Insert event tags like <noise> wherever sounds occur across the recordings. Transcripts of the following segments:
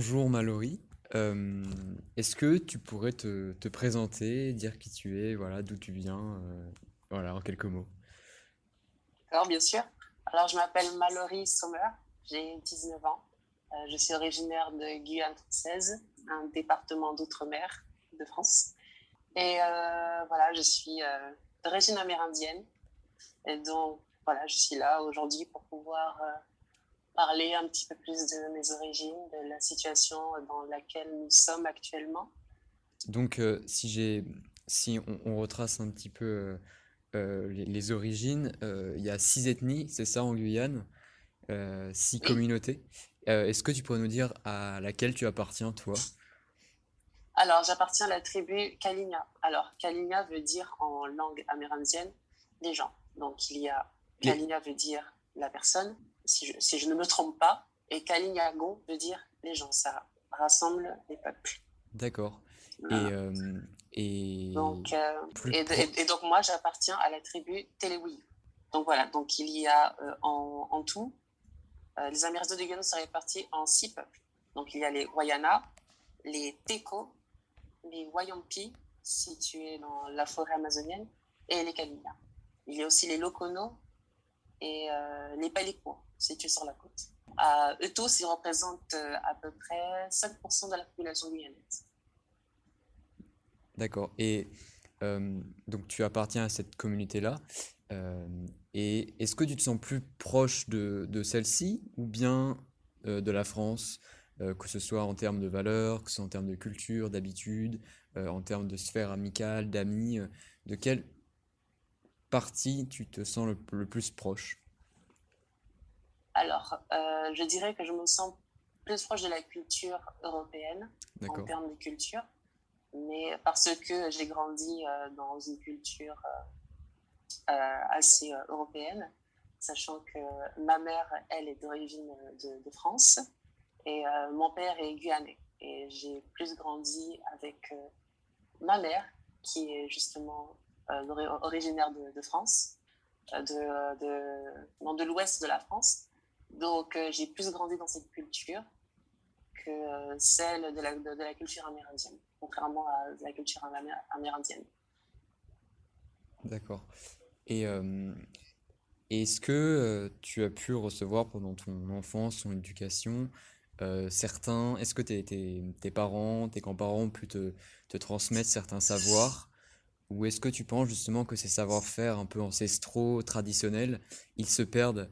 Bonjour Mallory. Euh, est-ce que tu pourrais te, te présenter, dire qui tu es, voilà, d'où tu viens, euh, voilà, en quelques mots? Alors, bien sûr. Alors, je m'appelle Mallory Sommer, j'ai 19 ans. Euh, je suis originaire de Guyane française, un département d'outre-mer de France. Et voilà, je suis d'origine amérindienne. Et donc, voilà, je suis là aujourd'hui pour pouvoir parler un petit peu plus de mes origines, de la situation dans laquelle nous sommes actuellement. Donc, euh, si j'ai, si on, on retrace un petit peu euh, euh, les, les origines, euh, il y a six ethnies, c'est ça en Guyane, six Oui. communautés. Est-ce que tu pourrais nous dire à laquelle tu appartiens, toi? Alors, j'appartiens à la tribu Kalinia. Alors, Kalinia veut dire en langue amérindienne les gens. Donc, il y a Les... Kalinia veut dire la personne, si je, si je ne me trompe pas, et Kalinyago veut dire les gens. Ça rassemble les peuples. D'accord. Et, euh, Donc, euh, plus et, pro... et- et donc moi, j'appartiens à la tribu Telewi. Donc voilà, donc il y a euh, en, en tout, euh, les Amérindiens de Guyane sont répartis en six peuples. Donc il y a les Wayana, les Teko, les Wayampi, situés dans la forêt amazonienne, et les Kalinia. Il y a aussi les Lokono et euh, les Palikwo, situés sur la côte. Euh, eux tous, ils représentent euh, à peu près 5% de la population guyanaise. D'accord. Et euh, donc tu appartiens à cette communauté-là. euh, et est-ce que tu te sens plus proche de, celle-ci ou bien de la France, que ce soit en termes de valeurs, que ce soit en termes de culture, d'habitude, en termes de sphère amicale, d'amis, de quelle partie tu te sens le plus proche? Alors, euh, je dirais que je me sens plus proche de la culture européenne en termes de culture, mais parce que j'ai grandi euh, dans une culture euh, assez européenne, sachant que ma mère, elle, est d'origine de, de France et mon père est guyanais. Et j'ai plus grandi avec ma mère, qui est justement ori- originaire de, de France, de, de, non, de l'ouest de la France. Donc, euh, j'ai plus grandi dans cette culture que euh, celle de la, de, la culture amérindienne, contrairement à la culture amé- amérindienne. D'accord. Et euh, est-ce que tu as pu recevoir pendant ton enfance, ton éducation, certains, est-ce que tes, tes, tes parents, tes grands-parents ont pu te, te transmettre certains savoirs, ou est-ce que tu penses justement que ces savoir-faire un peu ancestraux, traditionnels, ils se perdent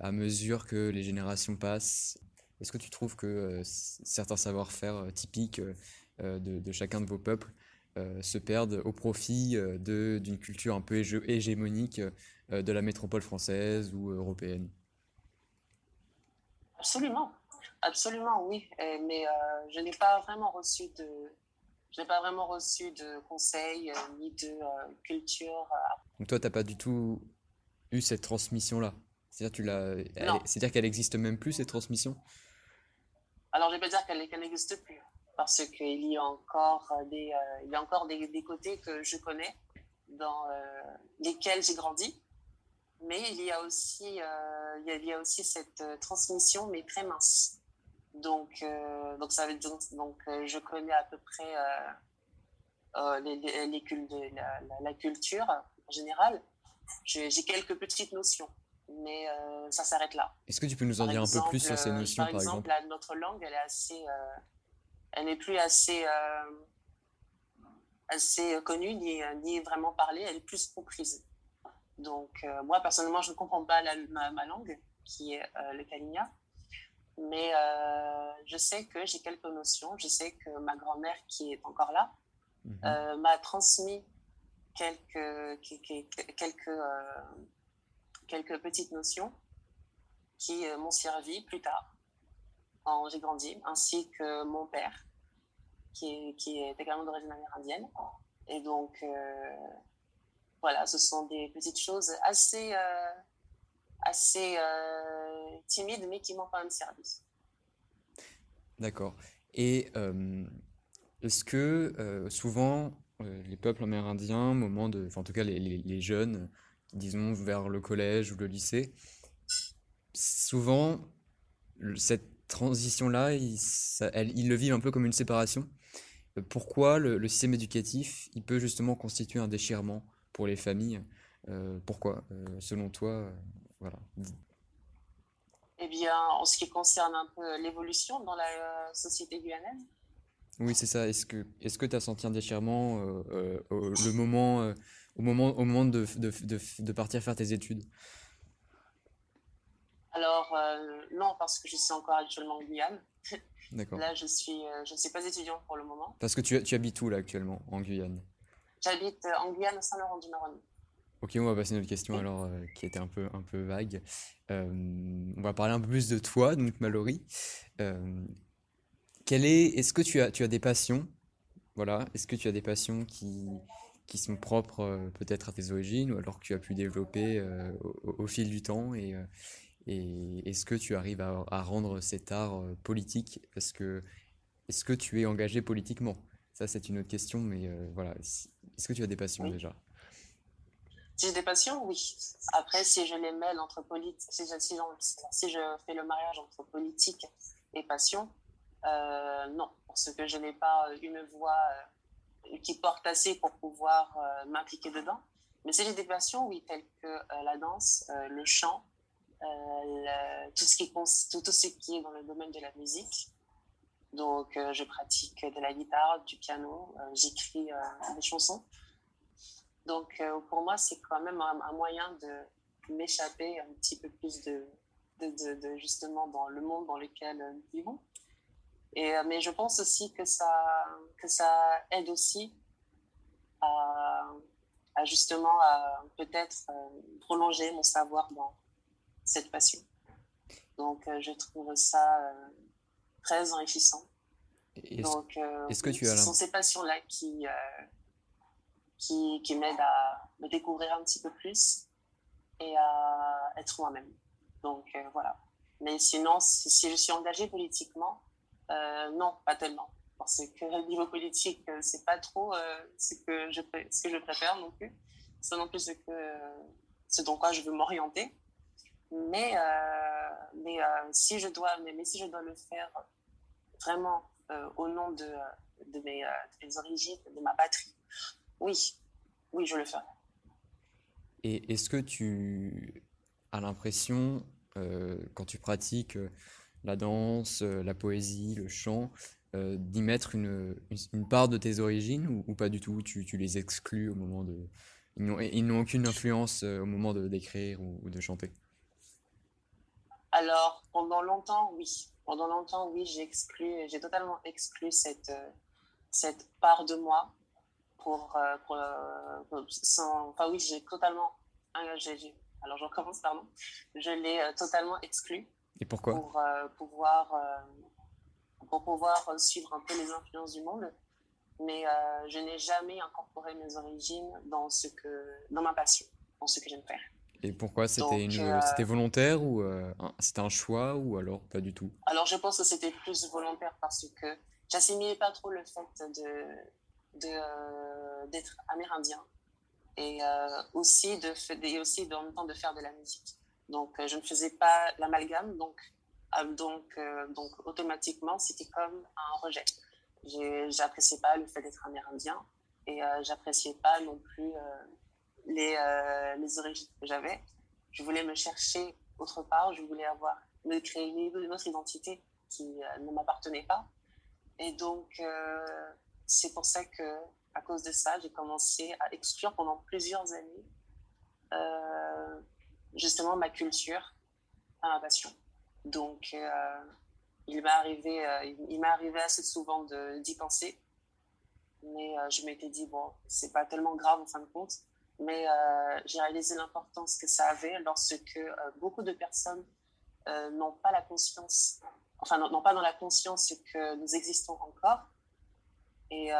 à mesure que les générations passent? Est-ce que tu trouves que euh, certains savoir-faire euh, typiques euh, euh, de, de chacun de vos peuples euh, se perdent au profit euh, d'une culture un peu hégé- hégémonique euh, de la métropole française ou européenne? Absolument, absolument, oui. Euh, mais euh, je n'ai pas vraiment reçu de, je n'ai pas vraiment reçu de conseils euh, ni de euh, culture. euh. Donc toi, t'as pas du tout eu cette transmission-là? C'est-à-dire tu l'as, c'est-à-dire qu'elle existe même plus cette transmission? Alors, je vais pas dire qu'elle n'existe plus, parce qu'il y a encore euh, des, euh, il y a encore des, des côtés que je connais, dans euh, lesquels j'ai grandi. Mais il y a aussi, euh, il y a, il y a aussi cette transmission, mais très mince. Donc, donc ça veut dire, donc je connais à peu près les, les, les la, la, la culture en général. J'ai quelques petites notions, mais euh, ça s'arrête là. Est-ce que tu peux nous en Par dire un peu plus sur ces euh, notions, par par exemple, notre langue, elle est assez, euh, elle n'est plus assez, euh, assez connue ni, ni vraiment parlée, elle est plus comprise. Donc, moi, personnellement, je ne comprends pas la- ma, ma langue, qui est le Kalinia, mais je sais que j'ai quelques notions. Je sais que ma grand-mère, qui est encore là, Mhm. m'a transmis quelques, quelques, quelques, quelques petites notions qui euh, m'ont servi plus tard quand j'ai grandi, ainsi que mon père, qui est, également d'origine amérindienne. Et donc, euh, voilà, ce sont des petites choses assez, euh, assez timides, mais qui m'ont quand même servi. D'accord. Et est-ce que souvent les peuples amérindiens, moment de, en tout cas les, les- les jeunes, disons vers le collège ou le lycée, souvent cette transition-là, ils, ils le vivent un peu comme une séparation. Euh, pourquoi le, le système éducatif, il peut justement constituer un déchirement pour les familles? Euh, pourquoi, euh, selon toi? euh, voilà. Eh bien, en ce qui concerne un peu l'évolution dans la société guyanaise, Oui, c'est ça. Est-ce que tu as senti un déchirement le moment, au moment, au moment de, de, de, de partir faire tes études? alors euh, non, parce que je suis encore actuellement en Guyane. <laughs> D'accord. Là, je suis, euh, je ne suis pas étudiante pour le moment. Parce que tu, tu habites où là actuellement, en Guyane? J'habite euh, en Guyane, Saint-Laurent-du-Maroni. Ok, on va passer à une autre question alors euh, qui était un peu, un peu vague. Euh, on va parler un peu plus de toi, donc Mallory. Euh, quelle est, est-ce que tu as, tu as des passions? Voilà. Est-ce que tu as des passions qui, qui sont propres euh, peut-être à tes origines ou alors que tu as pu développer euh, au, au fil du temps et, euh, et est-ce que tu arrives à, à rendre cet art politique? Parce que est-ce que tu es engagé politiquement? Ça, c'est une autre question, mais euh, voilà. Est-ce que tu as des passions Oui. déjà? Si j'ai des passions, oui. Après, si je les mêle entre politique, si je, si, j'en- si je fais le mariage entre politique et passion, euh, non, parce que je n'ai pas une voix qui porte assez pour pouvoir euh, m'impliquer dedans. Mais j'ai des passions, oui, telles que euh, la danse, euh, le chant, tout, ce qui, est dans le domaine de la musique. Donc, je pratique de la guitare, du piano, j'écris des chansons. Donc, pour moi, c'est quand même un, moyen de m'échapper un petit peu plus de, justement dans le monde dans lequel nous vivons. Et, euh, mais je pense aussi que ça, que ça aide aussi à, à justement à peut-être euh, prolonger mon savoir dans cette passion. Donc, euh, je trouve ça très enrichissant. Est-ce, Donc, euh, est-ce que tu as ce sont ces passions-là qui, euh, qui, qui m'aident à me découvrir un petit peu plus et à être moi-même. Donc, euh, voilà. Mais sinon, si, si je suis engagée politiquement, non, pas tellement. Parce que <laughs> niveau politique, euh, c'est pas trop euh, ce, que je, ce que je préfère non plus. C'est pas non plus ce, que, euh, ce dont quoi je veux m'orienter. Mais, euh, mais, euh, si je dois, mais, mais si je dois le faire vraiment euh, au nom de, euh, de, mes, euh, origines, de ma patrie, oui, oui, je le ferai. Et est-ce que tu as l'impression, euh, quand tu pratiques euh, la danse, euh, la poésie, le chant, euh, d'y mettre une, une, part de tes origines ou, pas du tout? Tu, tu les exclus au moment de... Ils n'ont, aucune influence euh, au moment de d'écrire ou, de chanter? Alors, pendant longtemps, oui. Pendant longtemps, oui, j'ai exclu, j'ai totalement exclu cette, cette part de moi pour, pour, sans, enfin oui, j'ai totalement, alors je recommence, pardon, je l'ai totalement exclu Et pourquoi? pour euh, pouvoir, euh, pour pouvoir suivre un peu les influences du monde. Mais euh, je n'ai jamais incorporé mes origines dans ce que, dans ma passion, dans ce que j'aime faire. Et pourquoi? C'était euh, volontaire ou euh, c'était un choix ou alors pas du tout? Alors, je pense que c'était plus volontaire parce que j'assimilais pas trop le fait de, de, euh, d'être amérindien et aussi de et aussi en même temps de faire de la musique. Donc, euh, je ne faisais pas l'amalgame, donc, euh, donc, euh, donc automatiquement, c'était comme un rejet. J'appréciais pas le fait d'être amérindien et j'appréciais pas non plus les, les origines que j'avais. Je voulais me chercher autre part, je voulais avoir, me créer une autre identité qui ne m'appartenait pas. Et donc, c'est pour ça que, à cause de ça, j'ai commencé à exclure pendant plusieurs années justement ma culture à ma passion. Donc, euh, il m'est arrivé, euh, il, arrivé assez souvent d'y penser, mais euh, je m'étais dit, bon, c'est pas tellement grave en fin de compte, mais j'ai réalisé l'importance que ça avait lorsque beaucoup de personnes n'ont pas la conscience, enfin, n'ont pas dans la conscience que nous existons encore. Et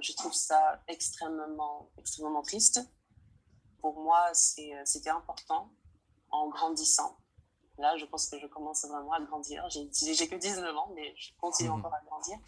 je trouve ça extrêmement, extrêmement triste. Pour moi, c'était important en grandissant. Là, je pense que je commence vraiment à grandir. J'ai que 19 ans, mais je continue Mhm. encore à grandir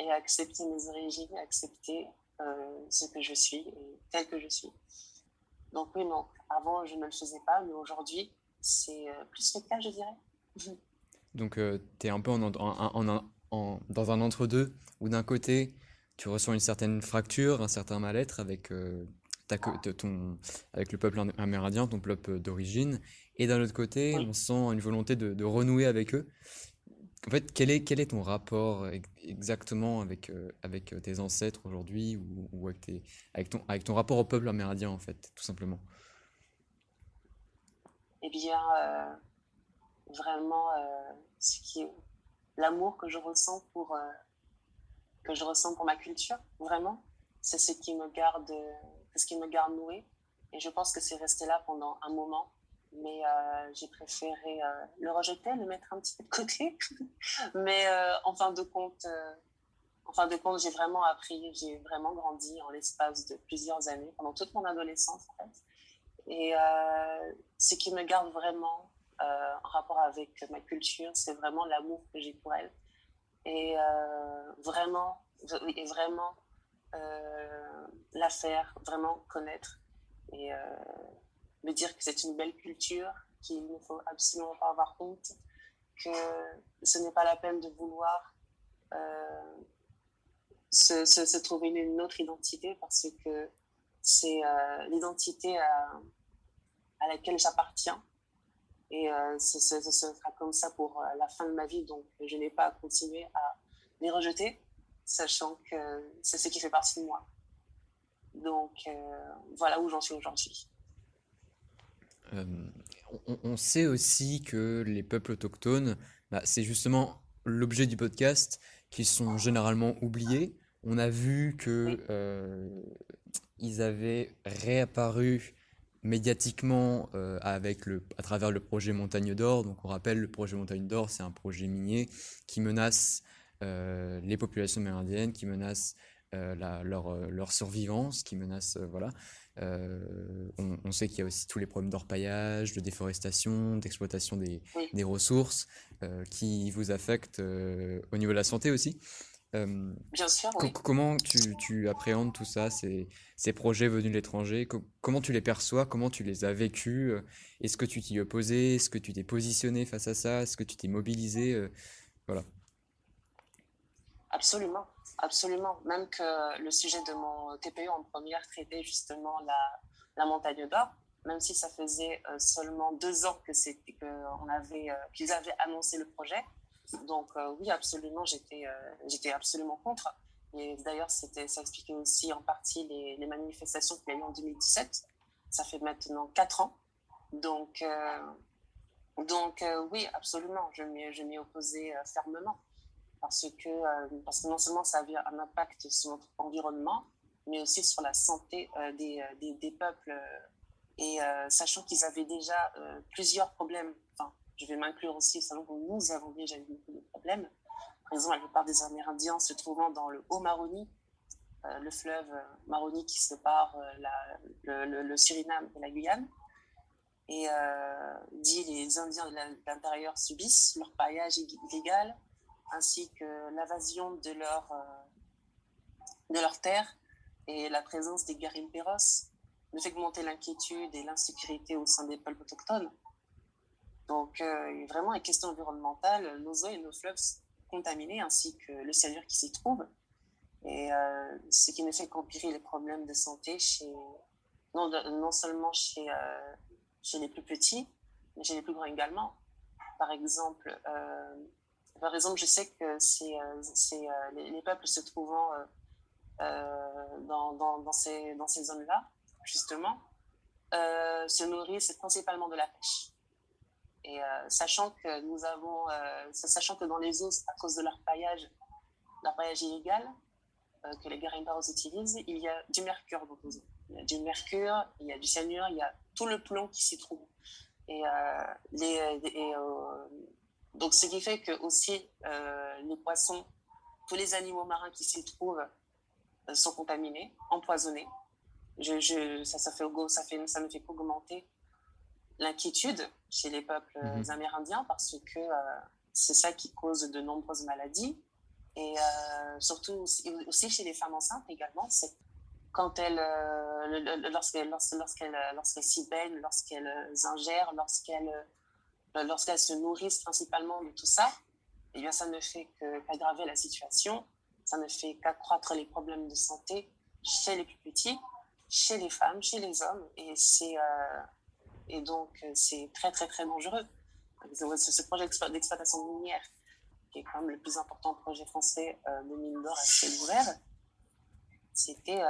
et à accepter mes origines, accepter euh, ce que je suis et tel que je suis. Donc oui, non, avant, je ne le faisais pas, mais aujourd'hui, c'est euh, plus le cas, je dirais. <laughs> Donc, tu es un peu en, en, en, dans un entre-deux, où d'un côté, tu ressens une certaine fracture, un certain mal-être avec, ton, avec le peuple amérindien, ton peuple d'origine, et d'un autre côté, on sent une volonté de, de, renouer avec eux. En fait, quel est, quel est ton rapport exactement avec, avec tes ancêtres aujourd'hui ou, ou, avec, tes, avec, ton, avec ton rapport au peuple amérindien, en fait, tout simplement? Eh bien, vraiment euh, ce qui est l'amour que je ressens pour euh, que je ressens pour ma culture vraiment c'est ce qui me garde ce qui me garde noué. Et je pense que c'est resté là pendant un moment. Mais euh, j'ai préféré le rejeter le mettre un petit peu de côté. <laughs> Mais en fin de compte en fin de compte j'ai vraiment appris j'ai vraiment grandi en l'espace de plusieurs années pendant toute mon adolescence en fait. Et ce qui me garde vraiment euh, en rapport avec ma culture, c'est vraiment l'amour que j'ai pour elle. Et euh, vraiment, et vraiment euh, la faire, vraiment connaître et me dire que c'est une belle culture, qu'il ne faut absolument pas avoir honte, que ce n'est pas la peine de vouloir se, se, trouver une, autre identité parce que c'est l'identité à, à, laquelle j'appartiens et euh, ce, sera comme ça pour euh, la fin de ma vie. Donc, je n'ai pas à continuer à les rejeter, sachant que c'est ce qui fait partie de moi. Donc, euh, voilà où j'en suis aujourd'hui. on, sait aussi que les peuples autochtones, bah, c'est justement l'objet du podcast, qui sont généralement oubliés. On a vu que ils avaient réapparu médiatiquement euh, avec le, à travers le projet Montagne d'Or. Donc on rappelle, le projet Montagne d'Or, c'est un projet minier qui menace euh, les populations amérindiennes, qui menace euh, la, leur, leur, survivance, qui menace... voilà. On, on, sait qu'il y a aussi tous les problèmes d'orpaillage, de déforestation, d'exploitation des, des, ressources qui vous affectent au niveau de la santé aussi. Bien sûr, Comment tu, tu, appréhendes tout ça, ces, ces projets venus de l'étranger? Comment tu les perçois? Comment tu les as vécus? Est-ce que tu t'y opposais? Est-ce que tu t'es positionné face à ça? Est-ce que tu t'es mobilisé? Voilà. Absolument, absolument. Même que le sujet de mon TPE en première traitait justement la, la montagne d'or, même si ça faisait seulement deux ans que qu'on avait, qu'ils avaient annoncé le projet donc euh, oui, absolument, j'étais euh, j'étais absolument contre. Et d'ailleurs, c'était ça expliquait aussi en partie les, manifestations qu'il y a eu en 2017. Ça fait maintenant quatre ans. Donc euh, donc oui, absolument, je m'y opposais fermement parce que parce que non seulement ça avait un impact sur notre environnement, mais aussi sur la santé des, des, des, peuples et sachant qu'ils avaient déjà plusieurs problèmes, enfin je vais m'inclure aussi, savons que nous avons déjà eu beaucoup de problèmes. Par exemple, la plupart des Amérindiens se trouvant dans le Haut-Maroni, euh, le fleuve euh, Maroni qui sépare euh, le, Suriname et la Guyane. Et dit les Indiens de l'intérieur subissent leur paillage illégal ainsi que l'invasion de leur, de leur terre et la présence des péros ne fait augmenter l'inquiétude et l'insécurité au sein des peuples autochtones. Donc, euh, vraiment, les questions environnementales, nos eaux et nos fleuves contaminés, ainsi que le cyanure qui s'y trouve. Et euh, ce qui ne fait qu'empirer les problèmes de santé chez, non, non seulement chez, euh, chez les plus petits, mais chez les plus grands également. Par exemple, par exemple je sais que c'est, les, les, peuples se trouvant dans, dans, ces, zones-là, justement, se nourrissent principalement de la pêche. Et euh, sachant que nous avons, euh, sachant que dans les eaux, à cause de leur paillage, illégal, euh, que les Garimbaros utilisent, il y a du mercure dans nos eaux. Il y a du mercure, il y a du cyanure, il y a tout le plomb qui s'y trouve. Et, les, donc, ce qui fait que aussi les poissons, tous les animaux marins qui s'y trouvent sont contaminés, empoisonnés. Je, je, ça, ça, fait, ça, fait, ça ne fait qu'augmenter l'inquiétude chez les peuples mhm. amérindiens parce que euh, c'est ça qui cause de nombreuses maladies. Et euh, surtout aussi, chez les femmes enceintes également, c'est quand elles, euh, lorsqu'elles lorsqu'elles lorsqu'elles s'y baignent, lorsqu'elles ingèrent, lorsqu'elles lorsqu'elles se nourrissent principalement de tout ça, eh bien, ça ne fait qu'aggraver la situation, ça ne fait qu'accroître les problèmes de santé chez les plus petits, chez les femmes, chez les hommes, et c'est et donc c'est très très très dangereux. Ce projet d'exploitation minière, qui est quand même le plus important projet français de mine d'or à ciel ouvert, c'était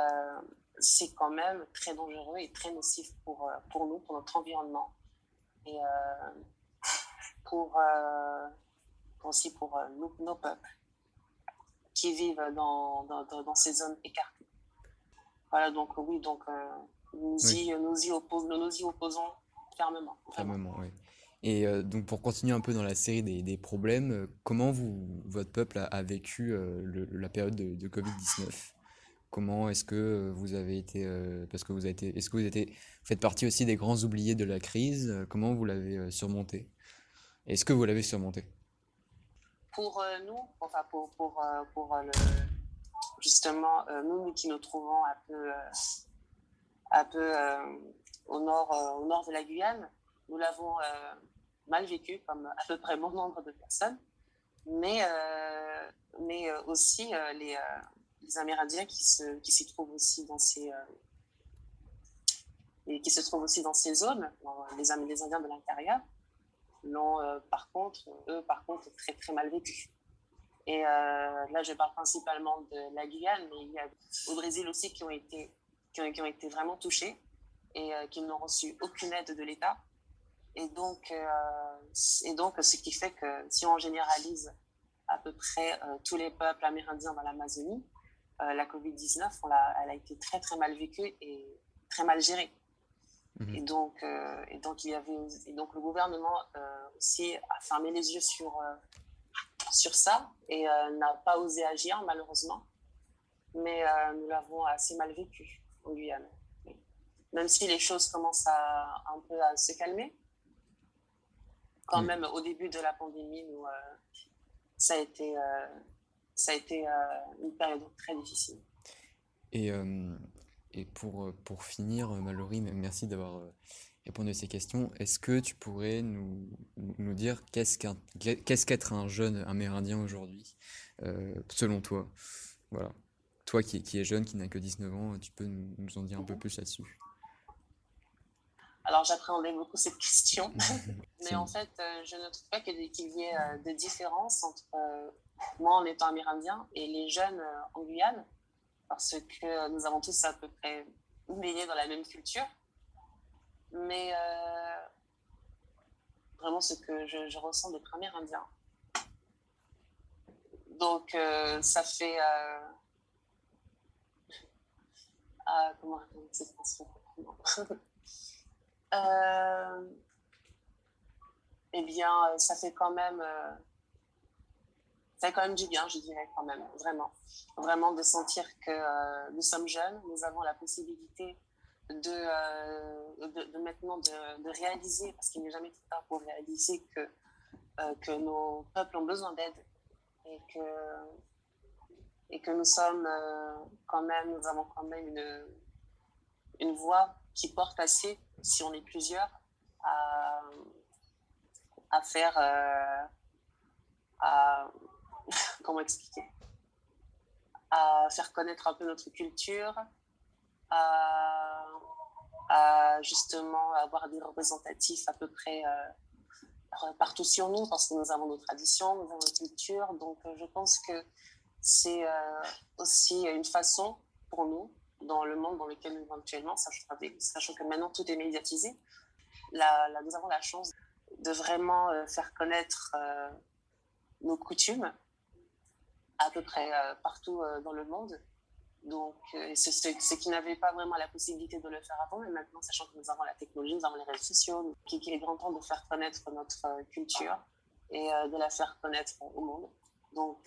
c'est quand même très dangereux et très nocif pour, euh, pour nous, pour notre environnement. Euh, pour, euh, aussi pour nos, nos, peuples qui vivent dans, dans, dans, ces zones écartées. Voilà, donc oui, donc nous, y, nous, y oppos, nous, nous y opposons fermement. Fermement, oui. Et donc pour continuer un peu dans la série des, des problèmes, comment vous, votre peuple a, a vécu le, la période de, de Covid-19 Comment est-ce que vous avez été, euh, parce que vous avez été, est-ce que vous avez, faites partie aussi des grands oubliés de la crise? Euh, Comment vous l'avez euh, surmonté? Est-ce que vous l'avez surmonté? Pour nous, enfin pour, pour, pour le, justement, nous qui nous trouvons un peu, un peu au, nord, au nord de la Guyane, nous l'avons mal vécu, comme à peu près bon nombre de personnes, mais, mais aussi les les Amérindiens qui se qui s'y trouvent aussi dans ces euh, et qui se trouvent aussi dans ces zones, les Indiens de l'intérieur, l'ont euh, par contre, eux par contre, très très mal vécu. Et euh, là, je parle principalement de la Guyane, mais il y a au Brésil aussi qui ont été qui ont, été vraiment touchés et qui n'ont reçu aucune aide de l'État. Et donc, et donc, ce qui fait que si on généralise à peu près tous les peuples amérindiens dans l'Amazonie, euh, la Covid-19, elle a été très très mal vécue et très mal gérée. Mhm. Et, donc, euh, et, donc, il y avait, et donc le gouvernement euh, aussi a fermé les yeux sur, sur ça et n'a pas osé agir malheureusement. Mais nous l'avons assez mal vécu en Guyane. Même si les choses commencent à, un peu à se calmer, quand même au début de la pandémie, nous, ça a été ça a été euh, une période très difficile. Et, euh, et pour, euh, pour finir, Mallory, merci d'avoir répondu à ces questions. Est-ce que tu pourrais nous, nous dire qu'est-ce qu'un, qu'est-ce qu'être un jeune amérindien aujourd'hui, selon toi? Voilà. Toi qui, qui es jeune, qui n'a que 19 ans, tu peux nous, nous en dire un peu plus là-dessus? Alors j'appréhendais beaucoup cette question, <laughs> mais en fait, je ne trouve pas qu'il y ait de différence entre moi en étant amérindien et les jeunes euh, en Guyane, parce que nous avons tous à peu près baigné dans la même culture. Mais euh, vraiment ce que je, ressens d'être amérindien. Donc euh, ça fait... Ah, comment raconter cette expression <laughs> Eh bien, ça fait quand même fait quand même du bien, je dirais quand même, vraiment. Vraiment de sentir que euh, nous sommes jeunes, nous avons la possibilité de, euh, de, maintenant de, réaliser, parce qu'il n'est jamais trop tard pour réaliser que, euh, que nos peuples ont besoin d'aide et que, et que nous sommes quand même, nous avons quand même une, une voix qui porte assez, si on est plusieurs, à, à faire, à, <laughs> comment expliquer? À faire connaître un peu notre culture, à, justement avoir des représentatifs à peu près euh, partout sur nous, parce que nous avons nos traditions, nous avons nos cultures. Donc, euh, je pense que c'est euh, aussi une façon pour nous, dans le monde dans lequel nous actuellement, sachant, que maintenant tout est médiatisé, là, nous avons la chance de vraiment faire connaître nos coutumes à peu près euh, partout euh, dans le monde. Donc, euh, c'est ce qui n'avait pas vraiment la possibilité de le faire avant, mais maintenant, sachant que nous avons la technologie, nous avons les réseaux sociaux, qu'il est grand temps de faire connaître notre culture et de la faire connaître au monde. Donc,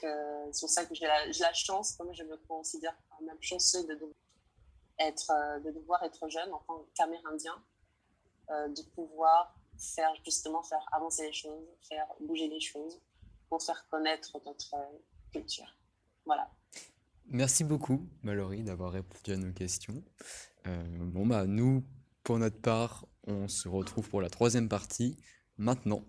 c'est pour ça que j'ai la, chance, comme je me considère quand même chanceux de, être, de devoir être jeune en tant qu'Amérindien, de pouvoir faire justement faire avancer les choses, faire bouger les choses pour faire connaître notre Voilà. Merci beaucoup, Mallory, d'avoir répondu à nos questions. Euh, bon, bah, nous, pour notre part, on se retrouve pour la troisième partie maintenant.